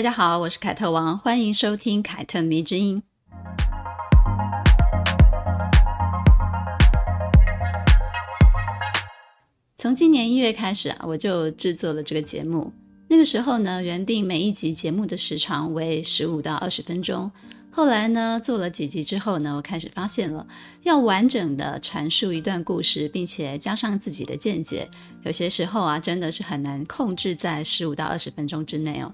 大家好，我是凯特王，欢迎收听凯特迷之音。从今年一月开始啊，我就制作了这个节目。那个时候呢，原定每一集节目的时长为十五到二十分钟。后来呢，做了几集之后呢，我开始发现了，要完整的阐述一段故事，并且加上自己的见解，有些时候啊，真的是很难控制在十五到二十分钟之内哦。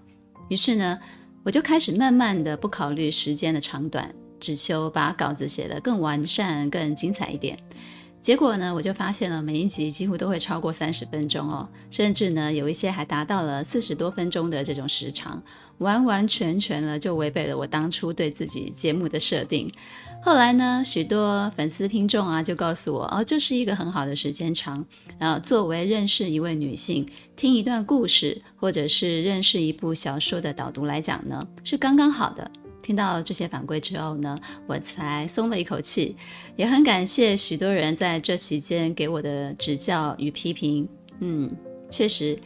于是呢，我就开始慢慢的不考虑时间的长短，只求把稿子写得更完善、更精彩一点。结果呢，我就发现了每一集几乎都会超过三十分钟哦，甚至呢，有一些还达到了四十多分钟的这种时长，完完全全了就违背了我当初对自己节目的设定。后来呢，许多粉丝听众啊就告诉我，哦，这是一个很好的时间长，然后作为认识一位女性、听一段故事，或者是认识一部小说的导读来讲呢，是刚刚好的。听到这些反馈之后呢，我才松了一口气，也很感谢许多人在这期间给我的指教与批评。嗯，确实，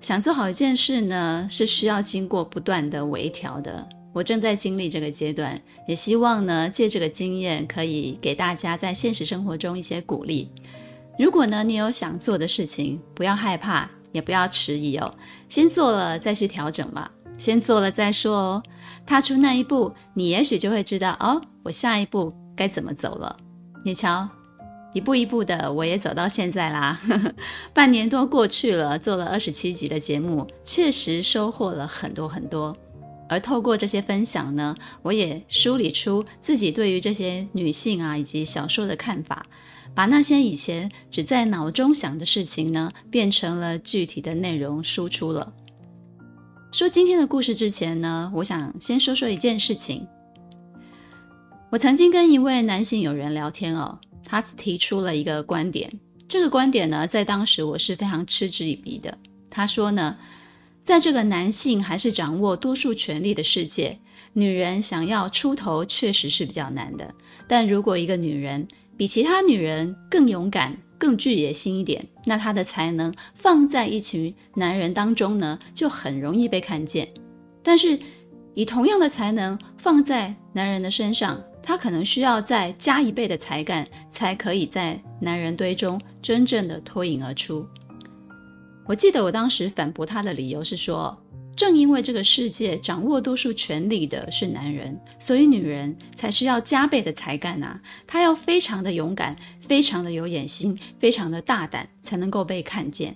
想做好一件事呢，是需要经过不断的微调的。我正在经历这个阶段，也希望呢，借这个经验可以给大家在现实生活中一些鼓励。如果呢，你有想做的事情，不要害怕，也不要迟疑哦，先做了再去调整嘛。先做了再说哦，踏出那一步，你也许就会知道哦，我下一步该怎么走了。你瞧，一步一步的，我也走到现在啦。半年多过去了，做了二十七集的节目，确实收获了很多很多。而透过这些分享呢，我也梳理出自己对于这些女性啊以及小说的看法，把那些以前只在脑中想的事情呢，变成了具体的内容输出了。说今天的故事之前呢，我想先说说一件事情。我曾经跟一位男性友人聊天哦，他提出了一个观点，这个观点呢，在当时我是非常嗤之以鼻的。他说呢，在这个男性还是掌握多数权力的世界，女人想要出头确实是比较难的。但如果一个女人比其他女人更勇敢，更具野心一点，那她的才能放在一群男人当中呢，就很容易被看见。但是，以同样的才能放在男人的身上，她可能需要再加一倍的才干，才可以在男人堆中真正的脱颖而出。我记得我当时反驳他的理由是说，正因为这个世界掌握多数权力的是男人，所以女人才需要加倍的才干啊！她要非常的勇敢，非常的有野心，非常的大胆，才能够被看见。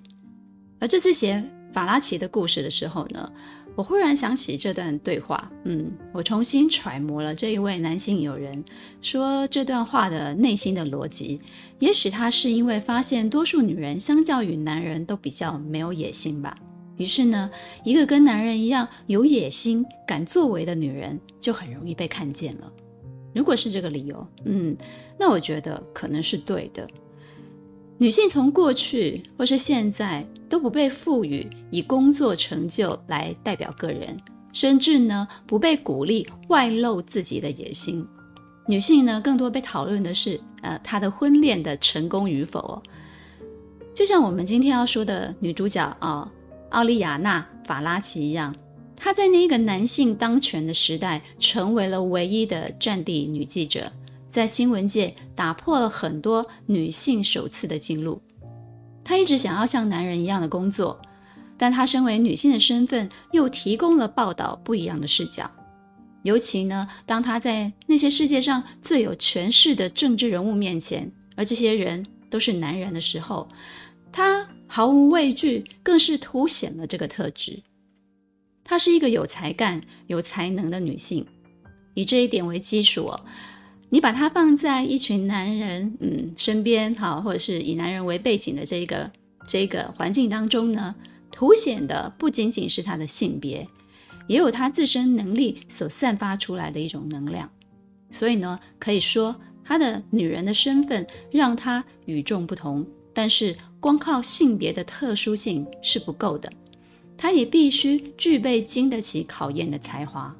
而这次写法拉奇的故事的时候呢，我忽然想起这段对话，嗯，我重新揣摩了这一位男性友人说这段话的内心的逻辑。也许他是因为发现多数女人相较于男人都比较没有野心吧。于是呢，一个跟男人一样有野心、敢作为的女人，就很容易被看见了。如果是这个理由，嗯，那我觉得可能是对的。女性从过去或是现在都不被赋予以工作成就来代表个人，甚至呢不被鼓励外露自己的野心。女性呢更多被讨论的是，呃，她的婚恋的成功与否。就像我们今天要说的女主角啊。哦奥利亚娜·法拉奇一样，她在那个男性当权的时代，成为了唯一的战地女记者，在新闻界打破了很多女性首次的记录。她一直想要像男人一样的工作，但她身为女性的身份，又提供了报道不一样的视角。尤其呢，当她在那些世界上最有权势的政治人物面前，而这些人都是男人的时候，她。毫无畏惧，更是凸显了这个特质。她是一个有才干、有才能的女性，以这一点为基础哦，你把她放在一群男人嗯身边，好，或者是以男人为背景的这个这个环境当中呢，凸显的不仅仅是她的性别，也有她自身能力所散发出来的一种能量。所以呢，可以说她的女人的身份让她与众不同。但是光靠性别的特殊性是不够的，他也必须具备经得起考验的才华。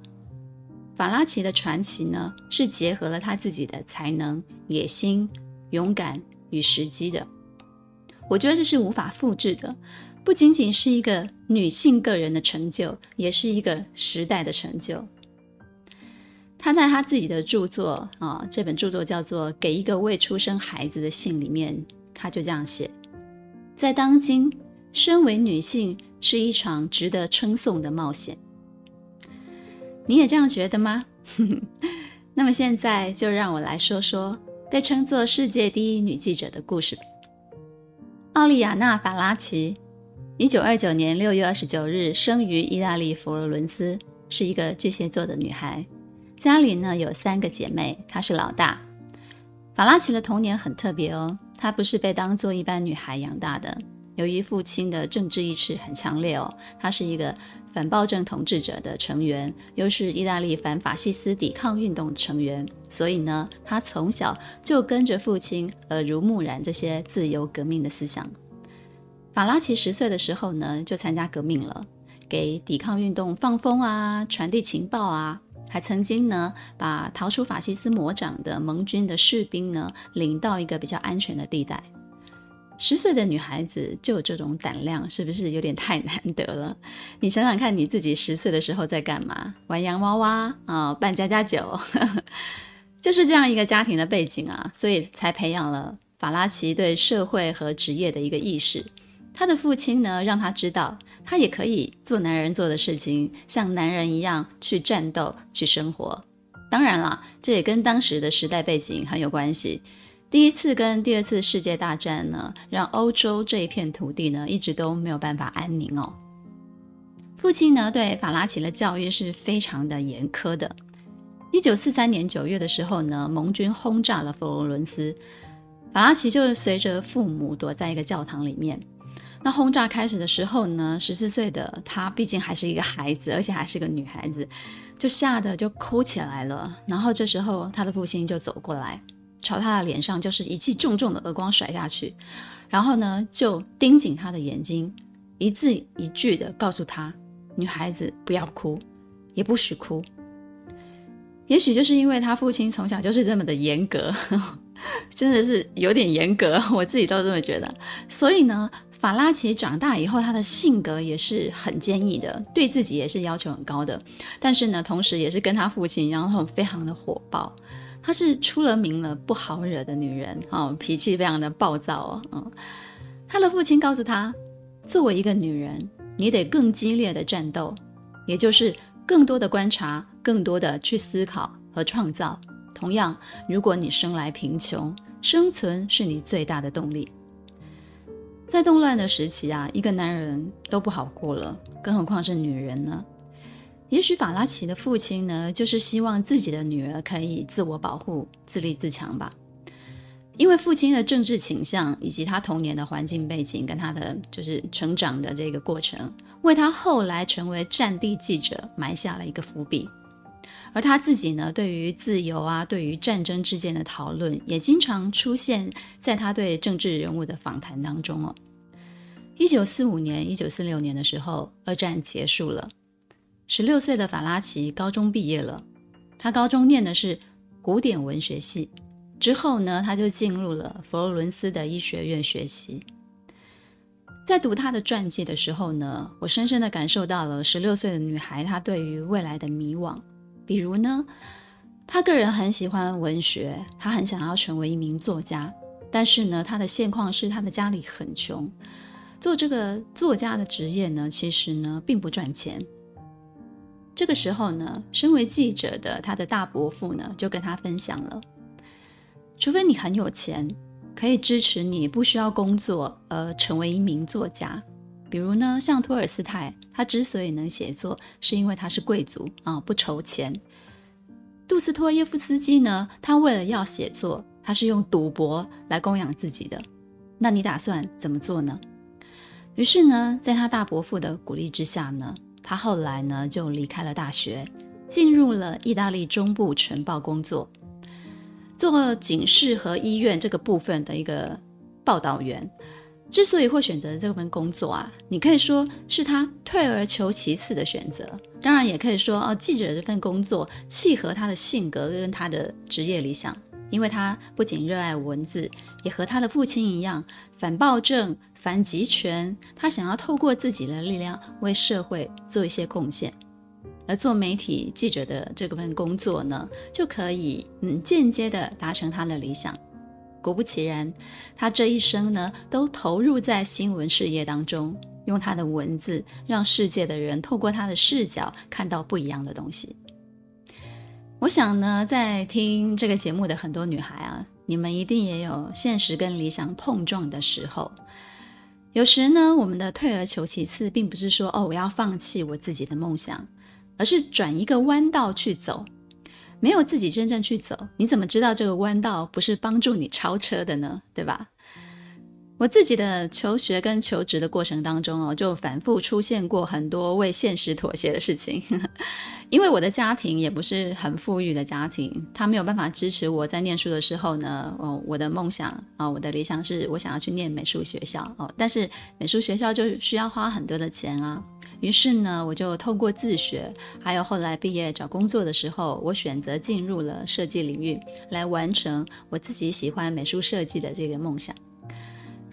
法拉奇的传奇呢，是结合了他自己的才能、野心、勇敢与时机的。我觉得这是无法复制的，不仅仅是一个女性个人的成就，也是一个时代的成就。他在他自己的著作啊，这本著作叫做《给一个未出生孩子的信》里面，他就这样写：在当今，身为女性是一场值得称颂的冒险。你也这样觉得吗？那么现在就让我来说说被称作世界第一女记者的故事。奥利亚娜·法拉奇，一九二九年六月二十九日生于意大利佛罗伦斯，是一个巨蟹座的女孩。家里呢有三个姐妹，她是老大。法拉奇的童年很特别哦，她不是被当做一般女孩养大的。由于父亲的政治意识很强烈哦，她是一个。反暴政统治者的成员，又是意大利反法西斯抵抗运动成员，所以呢，他从小就跟着父亲耳濡目染这些自由革命的思想。法拉奇十岁的时候呢，就参加革命了，给抵抗运动放风啊，传递情报啊，还曾经呢，把逃出法西斯魔掌的盟军的士兵呢，领到一个比较安全的地带。十岁的女孩子就有这种胆量，是不是有点太难得了？你想想看，你自己十岁的时候在干嘛？玩洋娃娃啊，扮家家酒，就是这样一个家庭的背景啊，所以才培养了法拉奇对社会和职业的一个意识。他的父亲呢，让他知道他也可以做男人做的事情，像男人一样去战斗、去生活。当然了，这也跟当时的时代背景很有关系。第一次跟第二次世界大战呢，让欧洲这一片土地呢，一直都没有办法安宁哦。父亲呢，对法拉奇的教育是非常的严苛的。一九四三年九月的时候呢，盟军轰炸了佛罗伦斯，法拉奇就随着父母躲在一个教堂里面。那轰炸开始的时候呢，十四岁的她毕竟还是一个孩子，而且还是个女孩子，就吓得就哭起来了。然后这时候，她的父亲就走过来。朝他的脸上就是一记重重的耳光甩下去，然后呢，就盯紧他的眼睛，一字一句的告诉他：“女孩子不要哭，也不许哭。”也许就是因为他父亲从小就是这么的严格，真的是有点严格，我自己都这么觉得。所以呢，法拉奇长大以后，他的性格也是很坚毅的，对自己也是要求很高的，但是呢，同时也是跟他父亲，然后非常的火爆。她是出了名了不好惹的女人，哦，脾气非常的暴躁哦，嗯，她的父亲告诉她，作为一个女人，你得更激烈的战斗，也就是更多的观察，更多的去思考和创造。同样，如果你生来贫穷，生存是你最大的动力。在动乱的时期啊，一个男人都不好过了，更何况是女人呢？也许法拉奇的父亲呢，就是希望自己的女儿可以自我保护、自立自强吧。因为父亲的政治倾向以及他童年的环境背景跟他的就是成长的这个过程，为他后来成为战地记者埋下了一个伏笔。而他自己呢，对于自由啊，对于战争之间的讨论，也经常出现在他对政治人物的访谈当中哦。一九四五年、一九四六年的时候，二战结束了。十六岁的法拉奇高中毕业了，他高中念的是古典文学系，之后呢，他就进入了佛罗伦斯的医学院学习。在读他的传记的时候呢，我深深的感受到了十六岁的女孩她对于未来的迷惘。比如呢，他个人很喜欢文学，他很想要成为一名作家，但是呢，他的现况是他的家里很穷，做这个作家的职业呢，其实呢，并不赚钱。这个时候呢，身为记者的他的大伯父呢，就跟他分享了：除非你很有钱，可以支持你不需要工作而成为一名作家。比如呢，像托尔斯泰，他之所以能写作，是因为他是贵族啊，不愁钱。杜斯托耶夫斯基呢，他为了要写作，他是用赌博来供养自己的。那你打算怎么做呢？于是呢，在他大伯父的鼓励之下呢。他后来呢，就离开了大学，进入了意大利中部晨报工作，做警视和医院这个部分的一个报道员。之所以会选择这份工作啊，你可以说是他退而求其次的选择，当然也可以说哦，记者这份工作契合他的性格跟他的职业理想，因为他不仅热爱文字，也和他的父亲一样反暴政、反集权，他想要透过自己的力量为社会做一些贡献。而做媒体记者的这份工作呢，就可以嗯间接的达成他的理想。果不其然，他这一生呢，都投入在新闻事业当中，用他的文字让世界的人透过他的视角看到不一样的东西。我想呢，在听这个节目的很多女孩啊，你们一定也有现实跟理想碰撞的时候。有时呢，我们的退而求其次，并不是说哦，我要放弃我自己的梦想，而是转一个弯道去走。没有自己真正去走，你怎么知道这个弯道不是帮助你超车的呢？对吧？我自己的求学跟求职的过程当中哦，就反复出现过很多为现实妥协的事情。因为我的家庭也不是很富裕的家庭，他没有办法支持我在念书的时候呢。哦，我的梦想啊，我的理想是我想要去念美术学校哦，但是美术学校就需要花很多的钱啊。于是呢，我就透过自学，还有后来毕业找工作的时候，我选择进入了设计领域，来完成我自己喜欢美术设计的这个梦想。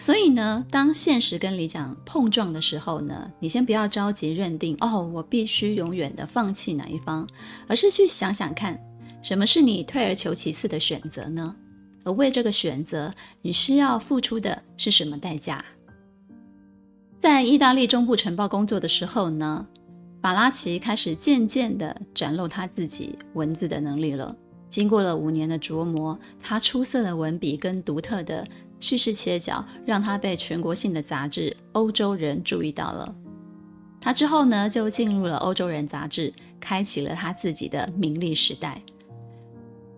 所以呢，当现实跟理想碰撞的时候呢，你先不要着急认定哦，我必须永远的放弃哪一方，而是去想想看，什么是你退而求其次的选择呢？而为这个选择，你需要付出的是什么代价？在意大利中部晨报工作的时候呢，法拉奇开始渐渐地展露他自己文字的能力了。经过了五年的琢磨，他出色的文笔跟独特的叙事切角，让他被全国性的杂志《欧洲人》注意到了。他之后呢，就进入了《欧洲人》杂志，开启了他自己的名利时代。《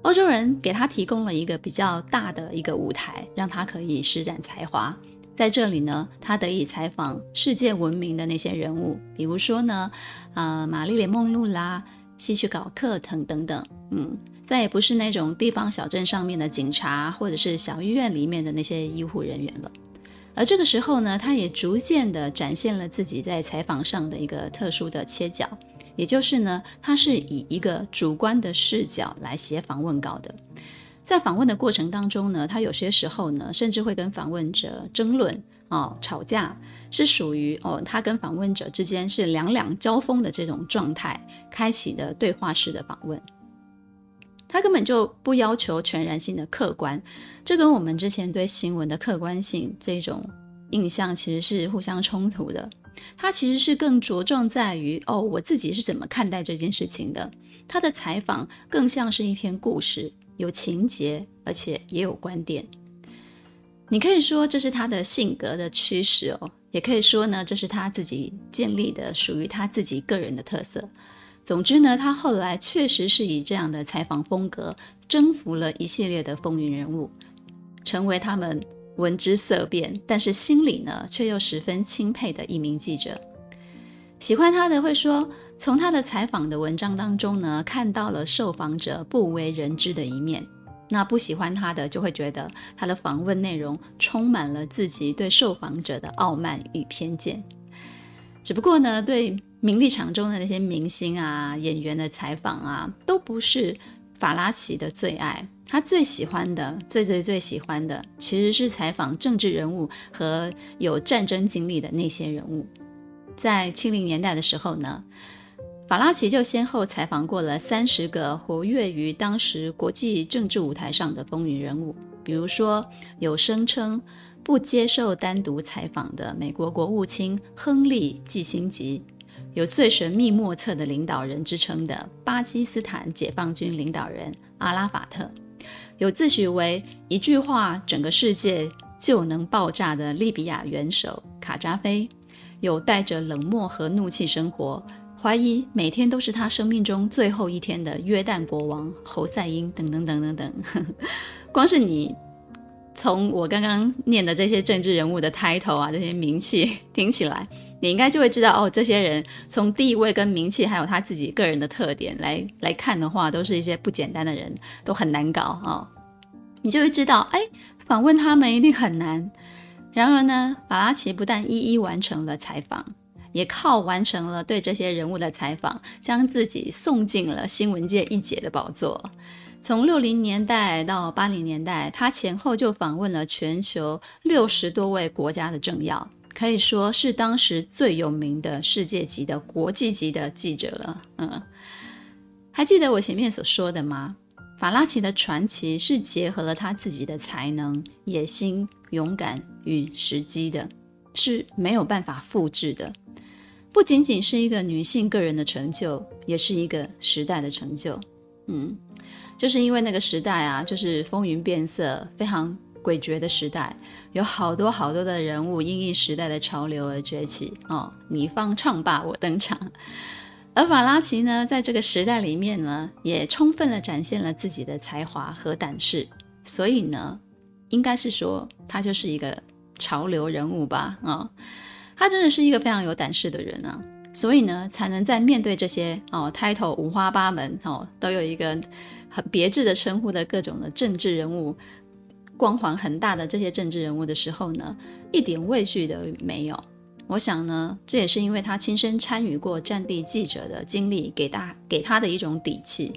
欧洲人》给他提供了一个比较大的一个舞台，让他可以施展才华。在这里呢，他得以采访世界闻名的那些人物，比如说呢，呃，玛丽莲梦露啦、希区考克等等等，嗯，再也不是那种地方小镇上面的警察，或者是小医院里面的那些医护人员了。而这个时候呢，他也逐渐的展现了自己在采访上的一个特殊的切角，也就是呢，他是以一个主观的视角来写访问稿的。在访问的过程当中呢，他有些时候呢，甚至会跟访问者争论哦，吵架，是属于哦，他跟访问者之间是两两交锋的这种状态，开启的对话式的访问。他根本就不要求全然性的客观，这跟我们之前对新闻的客观性这种印象其实是互相冲突的。他其实是更着重在于哦，我自己是怎么看待这件事情的。他的采访更像是一篇故事。有情节，而且也有观点。你可以说这是他的性格的驱使哦，也可以说呢，这是他自己建立的属于他自己个人的特色。总之呢，他后来确实是以这样的采访风格征服了一系列的风云人物，成为他们闻之色变，但是心里呢却又十分钦佩的一名记者。喜欢他的会说，从他的采访的文章当中呢，看到了受访者不为人知的一面。那不喜欢他的就会觉得他的访问内容充满了自己对受访者的傲慢与偏见。只不过呢，对名利场中的那些明星啊、演员的采访啊，都不是法拉奇的最爱。他最喜欢的、最最最喜欢的，其实是采访政治人物和有战争经历的那些人物。在七零年代的时候呢，法拉奇就先后采访过了三十个活跃于当时国际政治舞台上的风云人物，比如说有声称不接受单独采访的美国国务卿亨利·季辛吉，有最神秘莫测的领导人之称的巴基斯坦解放军领导人阿拉法特，有自诩为一句话整个世界就能爆炸的利比亚元首卡扎菲，有带着冷漠和怒气生活。怀疑每天都是他生命中最后一天的约旦国王侯赛因等等等等等，光是你从我刚刚念的这些政治人物的 title 啊，这些名气 听起来，你应该就会知道哦，这些人从地位跟名气，还有他自己个人的特点来来看的话，都是一些不简单的人，都很难搞啊、你就会知道，哎，访问他们一定很难。然而呢，法拉奇不但一一完成了采访，也靠完成了对这些人物的采访，将自己送进了新闻界一姐的宝座。从六零年代到八零年代，他前后就访问了全球六十多位国家的政要，可以说是当时最有名的世界级的国际级的记者了。嗯，还记得我前面所说的吗？法拉奇的传奇是结合了他自己的才能、野心。勇敢与时机的，是没有办法复制的。不仅仅是一个女性个人的成就，也是一个时代的成就。嗯，就是因为那个时代啊，就是风云变色、非常诡谲的时代，有好多好多的人物因应时代的潮流而崛起。哦，你方唱罢我登场。而法拉奇呢，在这个时代里面呢，也充分地展现了自己的才华和胆识。所以呢。应该是说，他就是一个潮流人物吧？啊、他真的是一个非常有胆识的人啊，所以呢，才能在面对这些哦，title 五花八门哦，都有一个很别致的称呼的各种的政治人物，光环很大的这些政治人物的时候呢，一点畏惧都没有。我想呢，这也是因为他亲身参与过战地记者的经历，给他给他的一种底气。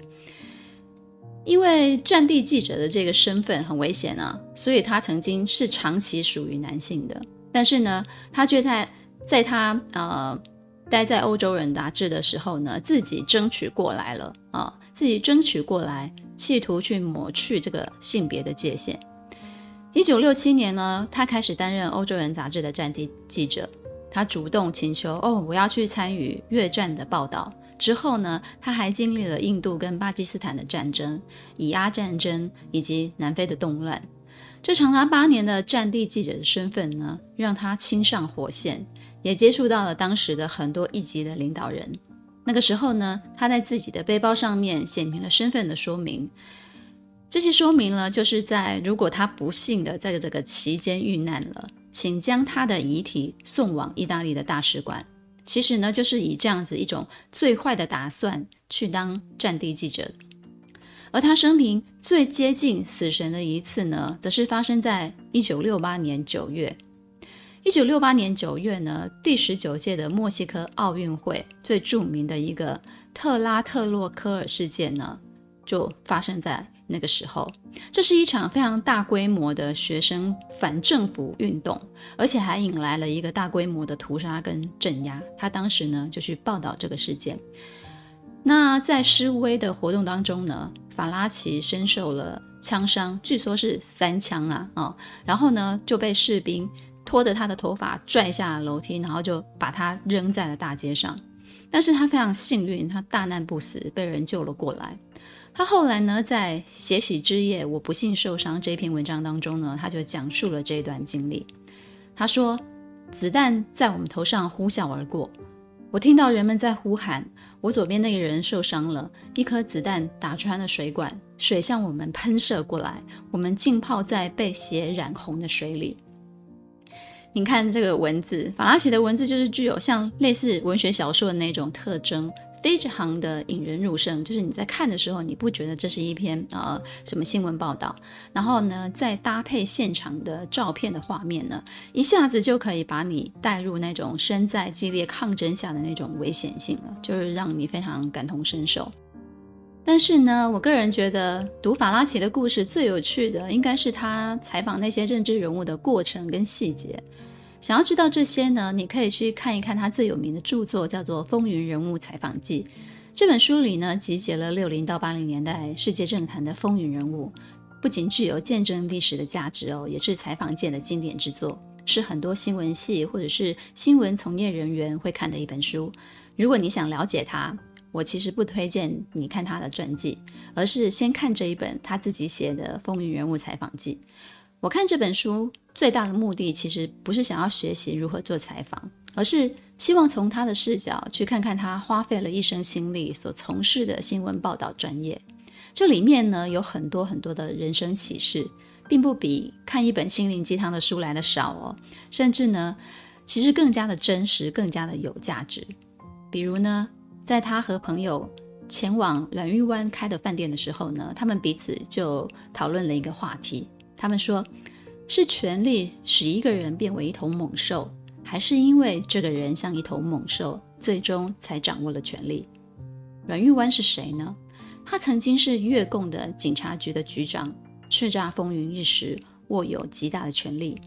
因为战地记者的这个身份很危险啊，所以他曾经是长期属于男性的。但是呢，他却在在他呃待在欧洲人杂志的时候呢，自己争取过来了啊、自己争取过来，企图去抹去这个性别的界限。一九六七年呢，他开始担任欧洲人杂志的战地记者，他主动请求哦，我要去参与越战的报道。之后呢，他还经历了印度跟巴基斯坦的战争、以阿战争以及南非的动乱。这长达八年的战地记者的身份呢，让他亲上火线，也接触到了当时的很多一级的领导人。那个时候呢，他在自己的背包上面写明了身份的说明。这些说明呢，就是在如果他不幸的在这个期间遇难了，请将他的遗体送往意大利的大使馆。其实呢，就是以这样子一种最坏的打算去当战地记者。而他生平最接近死神的一次呢，则是发生在一九六八年九月。一九六八年九月呢，第十九届的墨西哥奥运会最著名的一个特拉特洛科尔事件呢，就发生在。那个时候，这是一场非常大规模的学生反政府运动，而且还引来了一个大规模的屠杀跟镇压。他当时呢就去报道这个事件。那在示威的活动当中呢，法拉奇身受了枪伤，据说是三枪啊啊、然后呢就被士兵拖着他的头发拽下了楼梯，然后就把他扔在了大街上。但是他非常幸运，他大难不死，被人救了过来。他后来呢，在《血洗之夜，我不幸受伤》这篇文章当中呢，他就讲述了这一段经历。他说：“子弹在我们头上呼啸而过，我听到人们在呼喊，我左边那个人受伤了，一颗子弹打穿了水管，水向我们喷射过来，我们浸泡在被血染红的水里。”你看这个文字，法拉奇的文字就是具有像类似文学小说的那种特征。非常的引人入胜，就是你在看的时候，你不觉得这是一篇呃什么新闻报道，然后呢，再搭配现场的照片的画面呢，一下子就可以把你带入那种身在激烈抗争下的那种危险性了，就是让你非常感同身受。但是呢，我个人觉得读法拉奇的故事最有趣的，应该是他采访那些政治人物的过程跟细节。想要知道这些呢，你可以去看一看他最有名的著作，叫做《风云人物采访记》。这本书里呢，集结了六零到八零年代世界政坛的风云人物，不仅具有见证历史的价值哦，也是采访界的经典之作，是很多新闻系或者是新闻从业人员会看的一本书。如果你想了解他，我其实不推荐你看他的传记，而是先看这一本他自己写的《风云人物采访记》。我看这本书最大的目的，其实不是想要学习如何做采访，而是希望从他的视角去看看他花费了一生心力所从事的新闻报道专业。这里面呢，有很多很多的人生启示，并不比看一本心灵鸡汤的书来的少哦。甚至呢，其实更加的真实，更加的有价值。比如呢，在他和朋友前往软玉湾开的饭店的时候呢，他们彼此就讨论了一个话题。他们说，是权力使一个人变为一头猛兽，还是因为这个人像一头猛兽，最终才掌握了权力？阮玉湾是谁呢？他曾经是越共的警察局的局长，叱咤风云一时，握有极大的权力。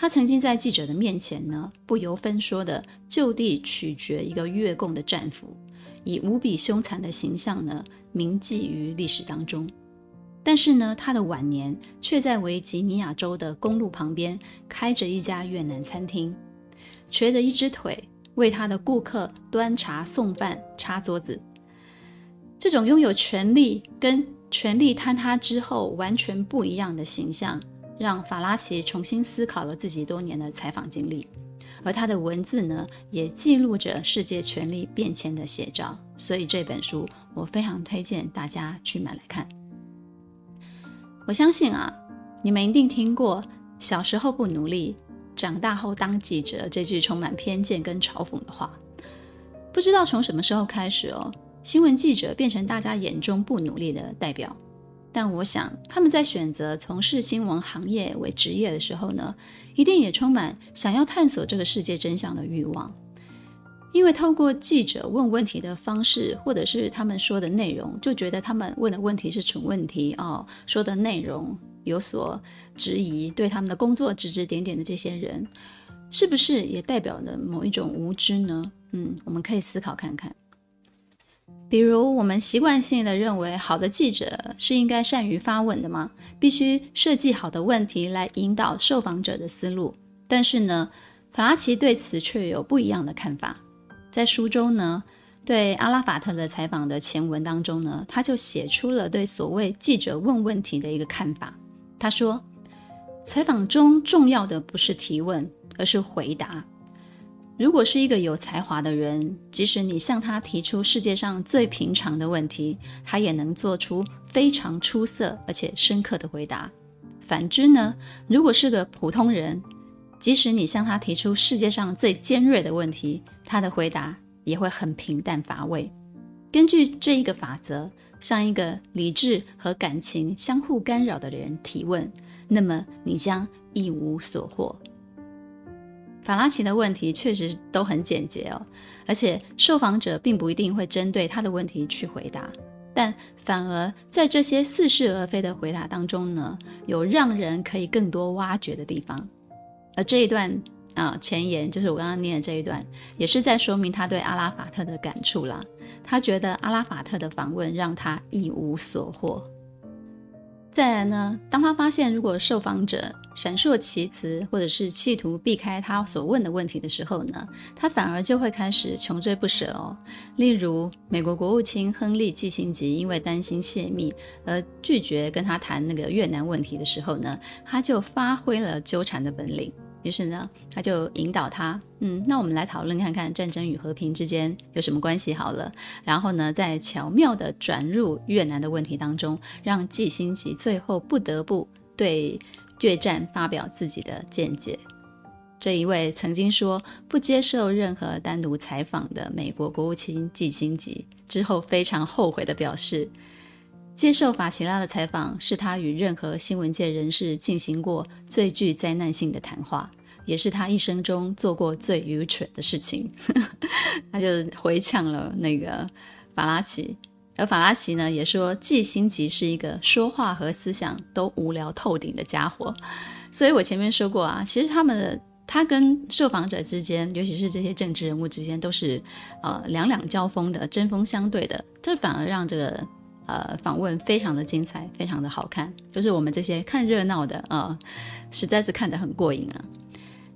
他曾经在记者的面前呢，不由分说的就地取决一个越共的战俘，以无比凶残的形象呢，铭记于历史当中。但是呢，他的晚年却在维吉尼亚州的公路旁边开着一家越南餐厅，瘸着一只腿，为他的顾客端茶送饭、擦桌子。这种拥有权力跟权力坍塌之后完全不一样的形象，让法拉奇重新思考了自己多年的采访经历，而他的文字呢，也记录着世界权力变迁的写照。所以这本书我非常推荐大家去买来看。我相信啊，你们一定听过“小时候不努力，长大后当记者”这句充满偏见跟嘲讽的话。不知道从什么时候开始哦，新闻记者变成大家眼中不努力的代表。但我想，他们在选择从事新闻行业为职业的时候呢，一定也充满想要探索这个世界真相的欲望。因为透过记者问问题的方式，或者是他们说的内容，就觉得他们问的问题是蠢问题哦，说的内容有所质疑，对他们的工作指指点点的这些人，是不是也代表了某一种无知呢？嗯，我们可以思考看看。比如，我们习惯性的认为，好的记者是应该善于发问的吗？必须设计好的问题来引导受访者的思路。但是呢，法拉奇对此却有不一样的看法。在书中呢，对阿拉法特的采访的前文当中呢，他就写出了对所谓记者问问题的一个看法。他说，采访中重要的不是提问，而是回答。如果是一个有才华的人，即使你向他提出世界上最平常的问题，他也能做出非常出色而且深刻的回答。反之呢，如果是个普通人，即使你向他提出世界上最尖锐的问题，他的回答也会很平淡乏味。根据这一个法则，向一个理智和感情相互干扰的人提问，那么你将一无所获。法拉奇的问题确实都很简洁哦，而且受访者并不一定会针对他的问题去回答，但反而在这些似是而非的回答当中呢，有让人可以更多挖掘的地方。而这一段。啊，前言就是我刚刚念的这一段，也是在说明他对阿拉法特的感触啦。他觉得阿拉法特的访问让他一无所获。再来呢，当他发现如果受访者闪烁其词，或者是企图避开他所问的问题的时候呢，他反而就会开始穷追不舍哦。例如，美国国务卿亨利·季辛吉因为担心泄密而拒绝跟他谈那个越南问题的时候呢，他就发挥了纠缠的本领。于是呢，他就引导他，嗯，那我们来讨论看看战争与和平之间有什么关系好了。然后呢，再巧妙地转入越南的问题当中，让季辛吉最后不得不对越战发表自己的见解。这一位曾经说不接受任何单独采访的美国国务卿季辛吉之后，非常后悔地表示，接受法奇拉的采访是他与任何新闻界人士进行过最具灾难性的谈话，也是他一生中做过最愚蠢的事情。他就回呛了那个法拉奇，而法拉奇呢也说季辛吉是一个说话和思想都无聊透顶的家伙。所以我前面说过啊，其实他们的他跟受访者之间，尤其是这些政治人物之间，都是呃两两交锋的，针锋相对的，这反而让这个。呃，访问非常的精彩，非常的好看，就是我们这些看热闹的啊、实在是看得很过瘾啊。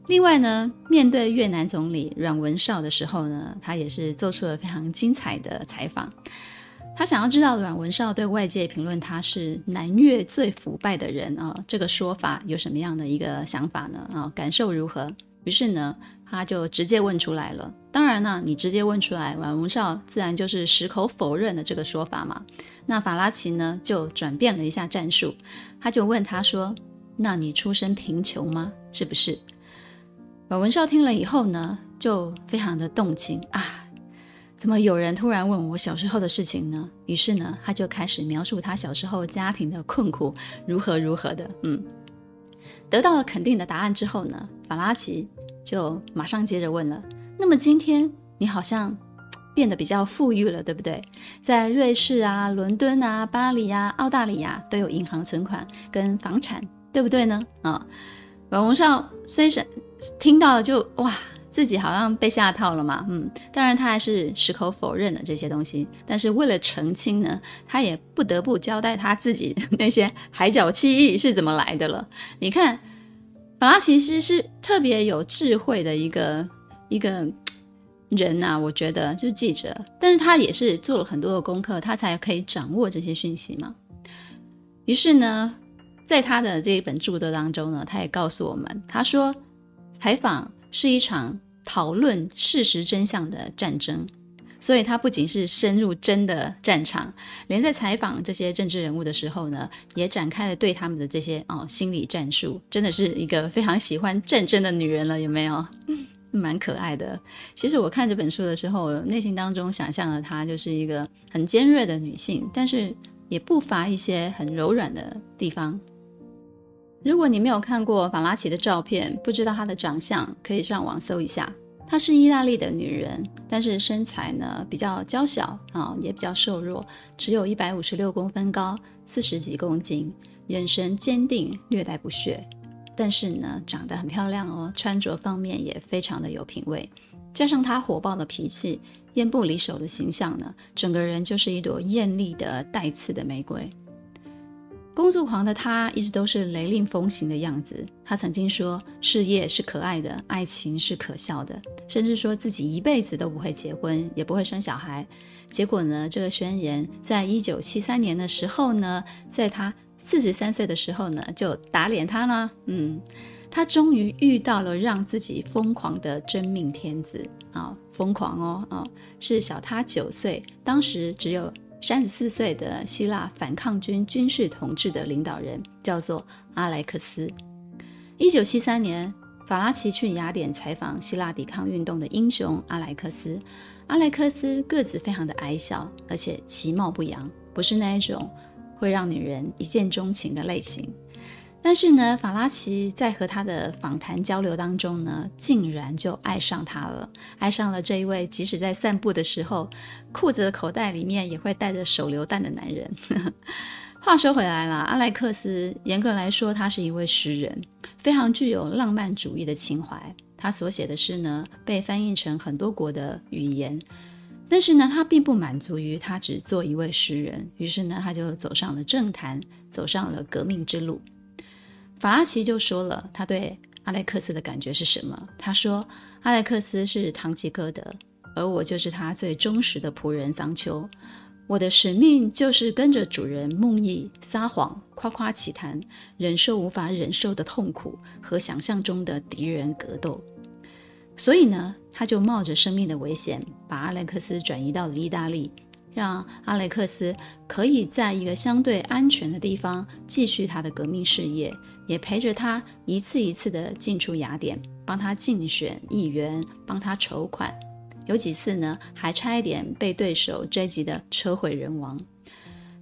另外呢，面对越南总理阮文绍的时候呢，他也是做出了非常精彩的采访。他想要知道阮文绍对外界评论他是南越最腐败的人啊、这个说法有什么样的一个想法呢？啊、感受如何？于是呢，他就直接问出来了。当然呢，你直接问出来，阮文绍自然就是矢口否认了这个说法嘛。那法拉奇呢，就转变了一下战术，他就问他说：“那你出身贫穷吗？是不是？”阮文绍听了以后呢，就非常的动情啊，怎么有人突然问我小时候的事情呢？于是呢，他就开始描述他小时候家庭的困苦如何如何的，嗯。得到了肯定的答案之后呢，法拉奇就马上接着问了：“那么今天你好像 变得比较富裕了，对不对？在瑞士啊、伦敦啊、巴黎啊、澳大利亚都有银行存款跟房产，对不对呢？”啊，阮红少虽然听到了就哇。自己好像被下套了嘛，嗯，当然他还是矢口否认了这些东西，但是为了澄清呢，他也不得不交代他自己那些海角七亿是怎么来的了。你看，法拉其实是特别有智慧的一个一个人呐、啊，我觉得就是记者，但是他也是做了很多的功课，他才可以掌握这些讯息嘛。于是呢，在他的这一本著作当中呢，他也告诉我们，他说采访是一场。讨论事实真相的战争，所以他不仅是深入真的战场，连在采访这些政治人物的时候呢，也展开了对他们的这些哦心理战术，真的是一个非常喜欢战争的女人了，有没有？蛮可爱的。其实我看这本书的时候，内心当中想象了她就是一个很尖锐的女性，但是也不乏一些很柔软的地方。如果你没有看过法拉奇的照片，不知道她的长相，可以上网搜一下。她是意大利的女人，但是身材呢比较娇小啊、也比较瘦弱，只有一百五十六公分高，四十几公斤，眼神坚定，略带不屑。但是呢，长得很漂亮哦，穿着方面也非常的有品味，加上她火爆的脾气，烟不离手的形象呢，整个人就是一朵艳丽的带刺的玫瑰。工作狂的他一直都是雷厉风行的样子。他曾经说，事业是可爱的，爱情是可笑的，甚至说自己一辈子都不会结婚，也不会生小孩。结果呢，这个宣言在一九七三年的时候呢，在他四十三岁的时候呢，就打脸他了。嗯，他终于遇到了让自己疯狂的真命天子啊，疯狂哦，哦，是小他九岁，当时只有。三十四岁的希腊反抗军军事统治的领导人叫做阿莱克斯。一九七三年，法拉奇去雅典采访希腊抵抗运动的英雄阿莱克斯。阿莱克斯个子非常的矮小，而且其貌不扬，不是那一种会让女人一见钟情的类型。但是呢，法拉奇在和他的访谈交流当中呢，竟然就爱上他了，爱上了这一位即使在散步的时候，裤子的口袋里面也会带着手榴弹的男人。话说回来了，阿莱克斯严格来说，他是一位诗人，非常具有浪漫主义的情怀。他所写的诗呢，被翻译成很多国的语言。但是呢，他并不满足于他只做一位诗人，于是呢，他就走上了政坛，走上了革命之路。法拉奇就说了他对阿莱克斯的感觉是什么？他说：“阿莱克斯是堂吉诃德，而我就是他最忠实的仆人桑丘。我的使命就是跟着主人梦呓、撒谎、夸夸其谈，忍受无法忍受的痛苦和想象中的敌人格斗。所以呢，他就冒着生命的危险，把阿莱克斯转移到了意大利，让阿莱克斯可以在一个相对安全的地方继续他的革命事业。”也陪着他一次一次的进出雅典，帮他竞选议员，帮他筹款。有几次呢，还差一点被对手追击的车毁人亡。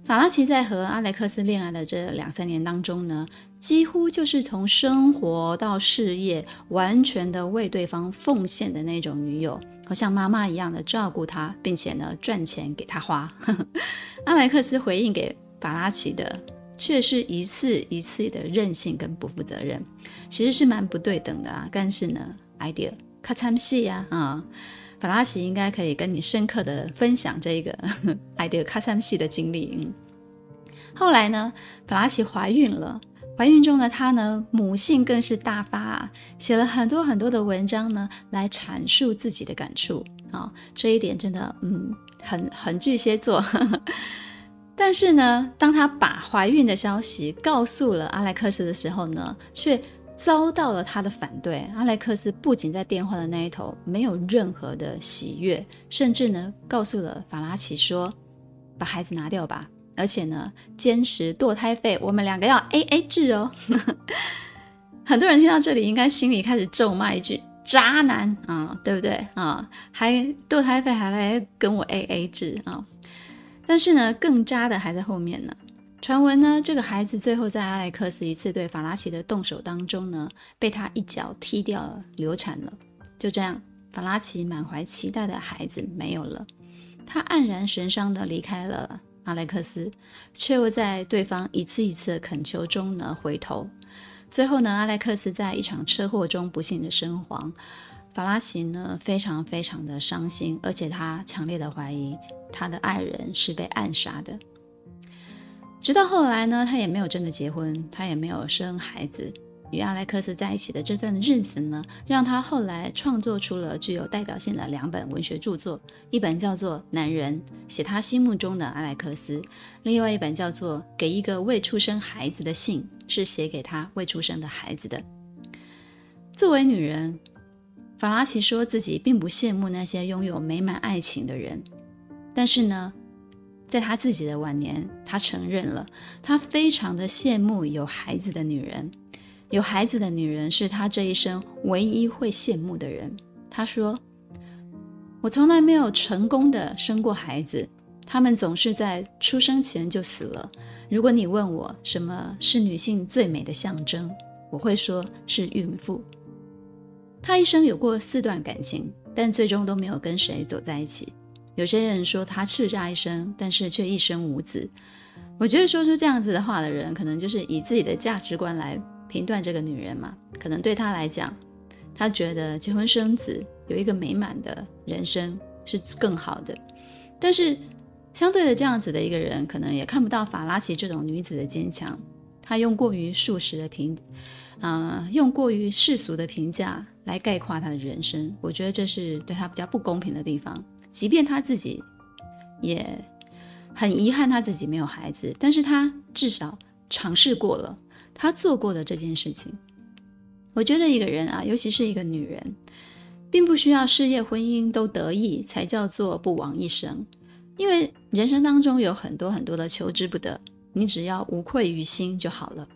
法拉奇在和阿莱克斯恋爱的这两三年当中呢，几乎就是从生活到事业完全的为对方奉献的那种女友，好像妈妈一样的照顾他，并且呢赚钱给他花。阿莱克斯回应给法拉奇的。却是一次一次的任性跟不负责任，其实是蛮不对等的啊。但是呢，idea 卡参戏呀啊，法拉奇应该可以跟你深刻的分享这一个 idea 卡参戏的经历。嗯，后来呢，法拉奇怀孕了，怀孕中的她呢，母性更是大发啊，写了很多很多的文章呢，来阐述自己的感触啊。这一点真的，嗯，很很巨蟹座。但是呢，当她把怀孕的消息告诉了阿莱克斯的时候呢，却遭到了他的反对。阿莱克斯不仅在电话的那一头没有任何的喜悦，甚至呢，告诉了法拉奇说：“把孩子拿掉吧，而且呢，坚持堕胎费，我们两个要 AA 制哦。”很多人听到这里，应该心里开始咒骂一句：“渣男啊，对不对啊？还堕胎费还来跟我 AA 制啊！”但是呢，更渣的还在后面呢。传闻呢，这个孩子最后在阿莱克斯一次对法拉奇的动手当中呢，被他一脚踢掉了，流产了。就这样，法拉奇满怀期待的孩子没有了，他黯然神伤地离开了阿莱克斯，却又在对方一次一次的恳求中呢回头。最后呢，阿莱克斯在一场车祸中不幸的身亡。法拉奇呢，非常非常的伤心，而且他强烈的怀疑他的爱人是被暗杀的。直到后来呢，他也没有真的结婚，他也没有生孩子。与阿莱克斯在一起的这段日子呢，让他后来创作出了具有代表性的两本文学著作，一本叫做《男人》，写他心目中的阿莱克斯；另外一本叫做《给一个未出生孩子的信》，是写给他未出生的孩子的。作为女人，法拉奇说自己并不羡慕那些拥有美满爱情的人，但是呢，在他自己的晚年，他承认了，他非常的羡慕有孩子的女人。有孩子的女人是他这一生唯一会羡慕的人。他说：“我从来没有成功的生过孩子，他们总是在出生前就死了。如果你问我什么是女性最美的象征，我会说是孕妇。”他一生有过四段感情，但最终都没有跟谁走在一起。有些人说他叱咤一生，但是却一生无子。我觉得说出这样子的话的人，可能就是以自己的价值观来评断这个女人嘛。可能对他来讲，他觉得结婚生子，有一个美满的人生是更好的。但是相对的，这样子的一个人，可能也看不到法拉奇这种女子的坚强。她用过于素食的评，啊、用过于世俗的评价来概括她的人生。我觉得这是对她比较不公平的地方。即便他自己也很遗憾他自己没有孩子，但是他至少尝试过了，他做过的这件事情。我觉得一个人啊，尤其是一个女人，并不需要事业、婚姻都得意才叫做不枉一生，因为人生当中有很多很多的求之不得，你只要无愧于心就好了。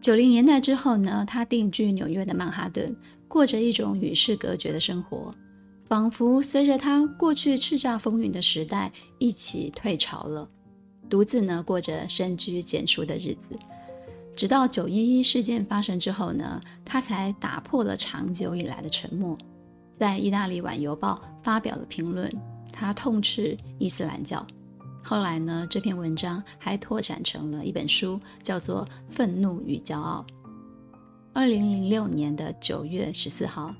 九零年代之后呢，他定居纽约的曼哈顿，过着一种与世隔绝的生活。仿佛随着他过去叱咤风云的时代一起退潮了，独自呢过着深居简出的日子。直到九一一事件发生之后呢，他才打破了长久以来的沉默，在意大利晚邮报发表了评论。他痛斥伊斯兰教。后来呢，这篇文章还拓展成了一本书，叫做《愤怒与骄傲》。二零零六年的九月十四号。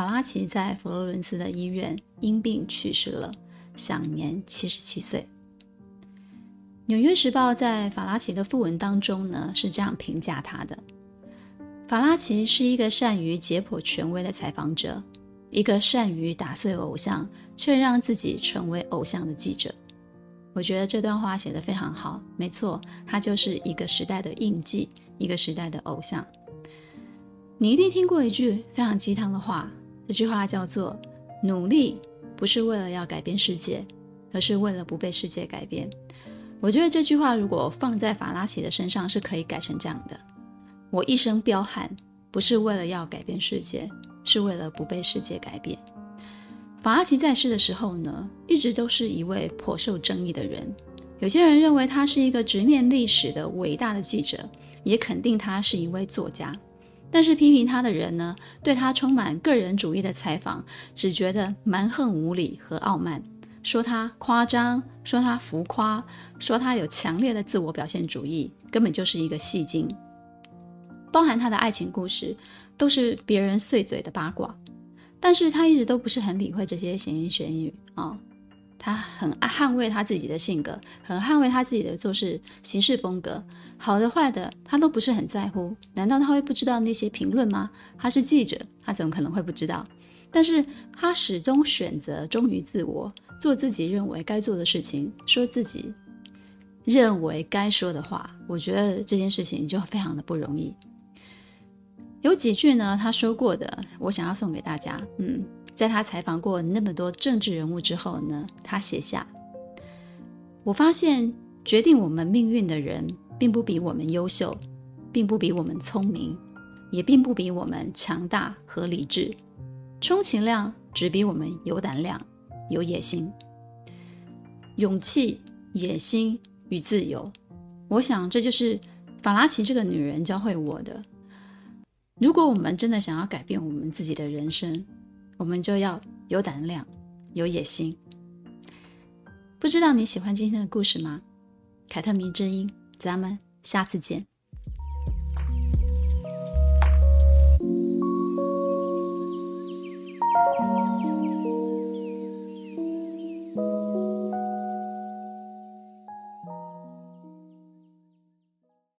法拉奇在佛罗伦斯的医院因病去世了，享年七十七岁。《纽约时报》在法拉奇的訃闻当中呢，是这样评价他的：法拉奇是一个善于解剖权威的采访者，一个善于打碎偶像却让自己成为偶像的记者。我觉得这段话写得非常好，没错，他就是一个时代的印记，一个时代的偶像。你一定听过一句非常鸡汤的话。这句话叫做“努力不是为了要改变世界，而是为了不被世界改变”。我觉得这句话如果放在法拉奇的身上是可以改成这样的：“我一生彪悍，不是为了要改变世界，是为了不被世界改变。”法拉奇在世的时候呢，一直都是一位颇受争议的人。有些人认为他是一个直面历史的伟大的记者，也肯定他是一位作家。但是批评他的人呢，对他充满个人主义的采访，只觉得蛮横无理和傲慢，说他夸张，说他浮夸，说他有强烈的自我表现主义，根本就是一个戏精。包含他的爱情故事，都是别人碎嘴的八卦。但是他一直都不是很理会这些闲言闲语啊。他很爱捍卫他自己的性格，很捍卫他自己的做事行事风格，好的坏的他都不是很在乎。难道他会不知道那些评论吗？他是记者，他怎么可能会不知道？但是他始终选择忠于自我，做自己认为该做的事情，说自己认为该说的话。我觉得这件事情就非常的不容易。有几句呢，他说过的，我想要送给大家。嗯。在他采访过那么多政治人物之后呢，他写下：“我发现决定我们命运的人，并不比我们优秀，并不比我们聪明，也并不比我们强大和理智，充其量只比我们有胆量、有野心、勇气、野心与自由，我想这就是法拉奇这个女人教会我的。如果我们真的想要改变我们自己的人生，我们就要有胆量、有野心。不知道你喜欢今天的故事吗？凯特迷之音，咱们下次见。